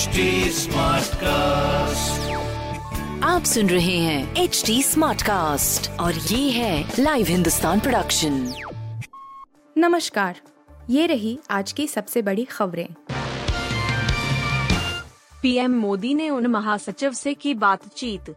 HD cast आप सुन रहे हैं एच डी स्मार्ट कास्ट और ये है लाइव हिंदुस्तान प्रोडक्शन नमस्कार ये रही आज की सबसे बड़ी खबरें। पीएम मोदी ने उन महासचिव से की बातचीत।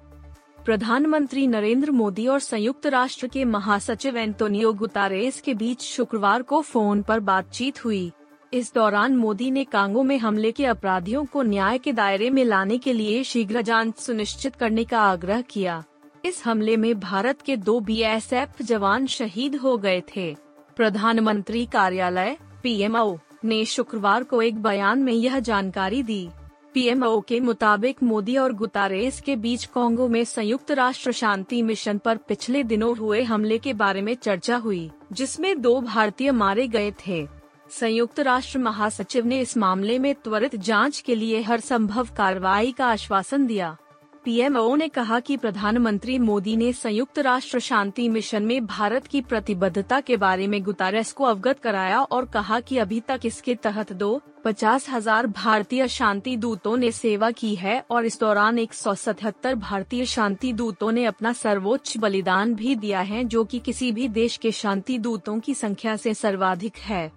प्रधानमंत्री नरेंद्र मोदी और संयुक्त राष्ट्र के महासचिव एंटोनियो गुतारेस के बीच शुक्रवार को फ़ोन पर बातचीत हुई। इस दौरान मोदी ने कांगो में हमले के अपराधियों को न्याय के दायरे में लाने के लिए शीघ्र जाँच सुनिश्चित करने का आग्रह किया। इस हमले में भारत के दो बीएसएफ जवान शहीद हो गए थे। प्रधानमंत्री कार्यालय, पीएमओ, ने शुक्रवार को एक बयान में यह जानकारी दी। पीएमओ के मुताबिक मोदी और गुतारेस के बीच कांगो में संयुक्त राष्ट्र शांति मिशन पर पिछले दिनों हुए हमले के बारे में चर्चा हुई, जिसमें दो भारतीय मारे गए थे। संयुक्त राष्ट्र महासचिव ने इस मामले में त्वरित जाँच के लिए हर संभव कार्रवाई का आश्वासन दिया। पीएमओ ने कहा कि प्रधानमंत्री मोदी ने संयुक्त राष्ट्र शांति मिशन में भारत की प्रतिबद्धता के बारे में गुतारेस को अवगत कराया और कहा कि अभी तक इसके तहत दो पचास हज़ार भारतीय शांति दूतों ने सेवा की है और इस दौरान एक सौ सतहत्तर भारतीय शांति दूतों ने अपना सर्वोच्च बलिदान भी दिया है, जो कि किसी भी देश के शांति दूतों की संख्या से सर्वाधिक है।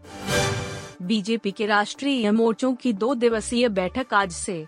बीजेपी के राष्ट्रीय मोर्चों की दो दिवसीय बैठक आज से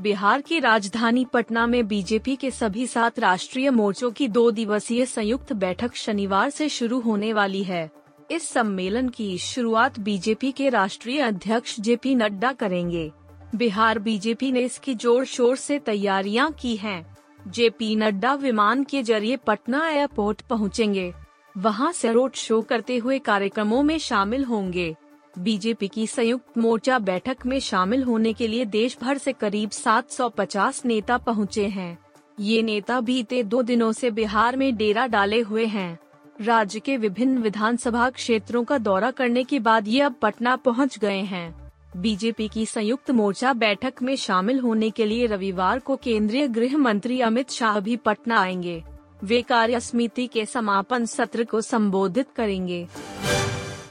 बिहार की राजधानी पटना में बीजेपी के सभी सात राष्ट्रीय मोर्चों की दो दिवसीय संयुक्त बैठक शनिवार से शुरू होने वाली है इस सम्मेलन की शुरुआत बीजेपी के राष्ट्रीय अध्यक्ष जेपी नड्डा करेंगे बिहार बीजेपी ने इसकी ज़ोर शोर से तैयारियाँ की हैं। जेपी नड्डा विमान के ज़रिए पटना एयरपोर्ट पहुँचेंगे। वहाँ से रोड शो करते हुए कार्यक्रमों में शामिल होंगे बीजेपी की संयुक्त मोर्चा बैठक में शामिल होने के लिए देश भर से करीब 750 नेता पहुँचे हैं। ये नेता बीते दो दिनों से बिहार में डेरा डाले हुए हैं। राज्य के विभिन्न विधानसभा क्षेत्रों का दौरा करने के बाद ये अब पटना पहुँच गए हैं। बीजेपी की संयुक्त मोर्चा बैठक में शामिल होने के लिए रविवार को केंद्रीय गृह मंत्री अमित शाह भी पटना आएँगे। वे कार्य समिति के समापन सत्र को संबोधित करेंगे।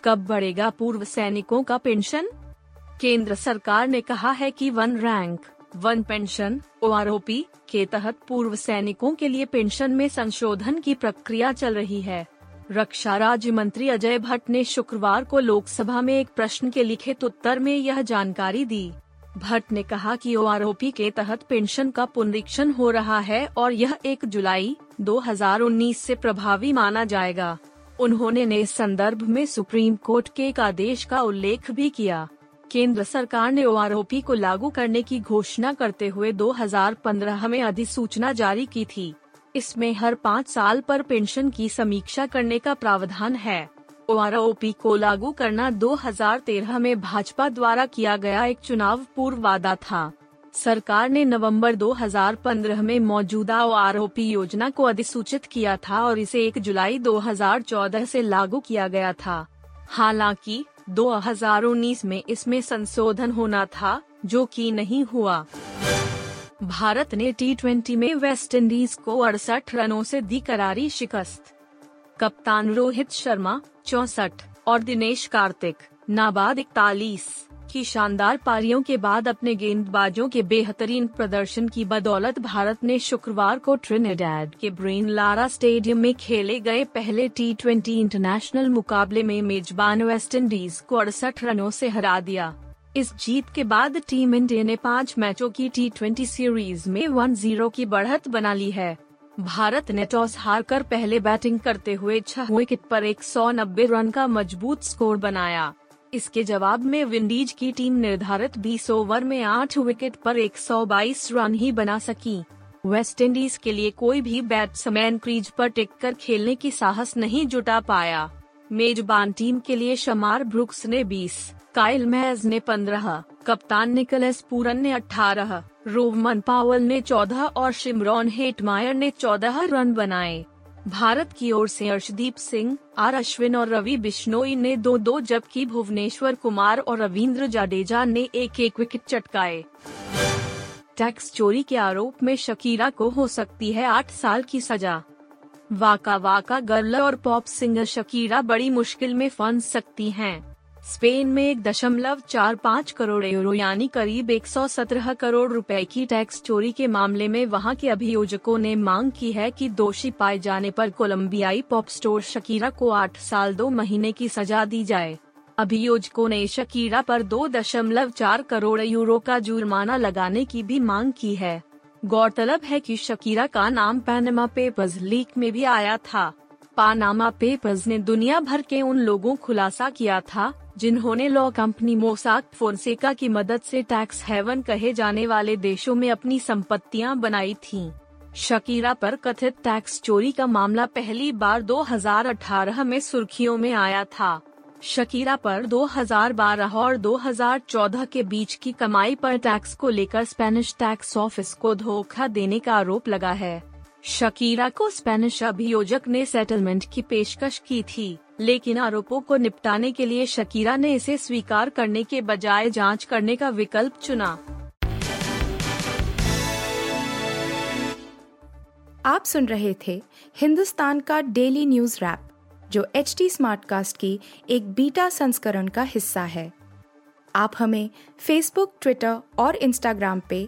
कब बढ़ेगा पूर्व सैनिकों का पेंशन? केंद्र सरकार ने कहा है कि वन रैंक, वन पेंशन ओ के तहत पूर्व सैनिकों के लिए पेंशन में संशोधन की प्रक्रिया चल रही है। रक्षा राज्य मंत्री अजय भट्ट ने शुक्रवार को लोकसभा में एक प्रश्न के लिखित उत्तर में यह जानकारी दी। भट्ट ने कहा कि ओ के तहत पेंशन का पुनरीक्षण हो रहा है और यह एक जुलाई 2019 से प्रभावी माना जाएगा। उन्होंने नए संदर्भ में सुप्रीम कोर्ट के एक आदेश का उल्लेख भी किया। केंद्र सरकार ने ओआरओपी को लागू करने की घोषणा करते हुए 2015 में अधिसूचना जारी की थी। इसमें हर पाँच साल पर पेंशन की समीक्षा करने का प्रावधान है। ओआरओपी को लागू करना 2013 में भाजपा द्वारा किया गया एक चुनाव पूर्व वादा था। सरकार ने नवंबर 2015 में मौजूदा ओ योजना को अधिसूचित किया था और इसे 1 जुलाई 2014 से लागू किया गया था। हालाँकि 2019 में इसमें संशोधन होना था, जो कि नहीं हुआ। भारत ने टी में वेस्ट इंडीज को अड़सठ रनों से दी करारी शिकस्त। कप्तान रोहित शर्मा, चौसठ, और दिनेश कार्तिक। नाबाद इकतालीस की शानदार पारियों के बाद अपने गेंदबाजों के बेहतरीन प्रदर्शन की बदौलत भारत ने शुक्रवार को ट्रिनिडाड के ब्रेन लारा स्टेडियम में खेले गए पहले टी ट्वेंटी इंटरनेशनल मुकाबले में मेजबान वेस्ट इंडीज को अड़सठ रनों से हरा दिया। इस जीत के बाद टीम इंडिया ने पाँच मैचों की टी ट्वेंटी सीरीज़ में वन ज़ीरो की बढ़त बना ली है। भारत ने टॉस हारकर पहले बैटिंग करते हुए छह विकेट पर 190 रन का मज़बूत स्कोर बनाया। इसके जवाब में विंडीज की टीम निर्धारित 20 ओवर में 8 विकेट पर 122 रन ही बना सकी। वेस्ट इंडीज के लिए कोई भी बैट्समैन क्रीज पर टिककर खेलने की साहस नहीं जुटा पाया। मेजबान टीम के लिए शमार ब्रुक्स ने 20, काइल मैज ने 15, कप्तान निकलस पूरन ने 18, रोवमन पावल ने 14 और शिमरॉन हेटमायर ने 14 रन बनाए। भारत की ओर से अर्शदीप सिंह, आर अश्विन और रवि बिश्नोई ने दो दो जबकि भुवनेश्वर कुमार और रविंद्र जाडेजा ने एक एक विकेट चटकाए टैक्स चोरी के आरोप में शकीरा को हो सकती है आठ साल की सजा वाका वाका गर्ल और पॉप सिंगर शकीरा बड़ी मुश्किल में फंस सकती हैं। स्पेन में एक दशमलव चार पाँच करोड़ यूरो यानी करीब 117 करोड़ रुपए की टैक्स चोरी के मामले में वहाँ के अभियोजकों ने मांग की है कि दोषी पाए जाने पर कोलंबियाई पॉप स्टोर शकीरा को आठ साल दो महीने की सजा दी जाए। अभियोजकों ने शकीरा पर दो दशमलव चार करोड़ यूरो का जुर्माना लगाने की भी मांग की है। गौरतलब है कि शकीरा का नाम पैनमा पेपर्स लीक में भी आया था। पानामा पेपर्स ने दुनिया भर के उन लोगों खुलासा किया था जिन्होंने लॉ कंपनी मोसाक फोनसेका की मदद से टैक्स हेवन कहे जाने वाले देशों में अपनी संपत्तियाँ बनाई थीं। शकीरा पर कथित टैक्स चोरी का मामला पहली बार 2018 में सुर्खियों में आया था शकीरा पर 2012 और 2014 के बीच की कमाई पर टैक्स को लेकर स्पेनिश टैक्स ऑफ़िस को धोखा देने का आरोप लगा है शकीरा को स्पेनिश अभियोजक ने सेटलमेंट की पेशकश की थी, लेकिन आरोपों को निपटाने के लिए शकीरा ने इसे स्वीकार करने के बजाय जाँच करने का विकल्प चुना। आप सुन रहे थे हिंदुस्तान का डेली न्यूज़ रैप, जो एच टी स्मार्टकास्ट की एक बीटा संस्करण का हिस्सा है। आप हमें फेसबुक ट्विटर और इंस्टाग्राम पे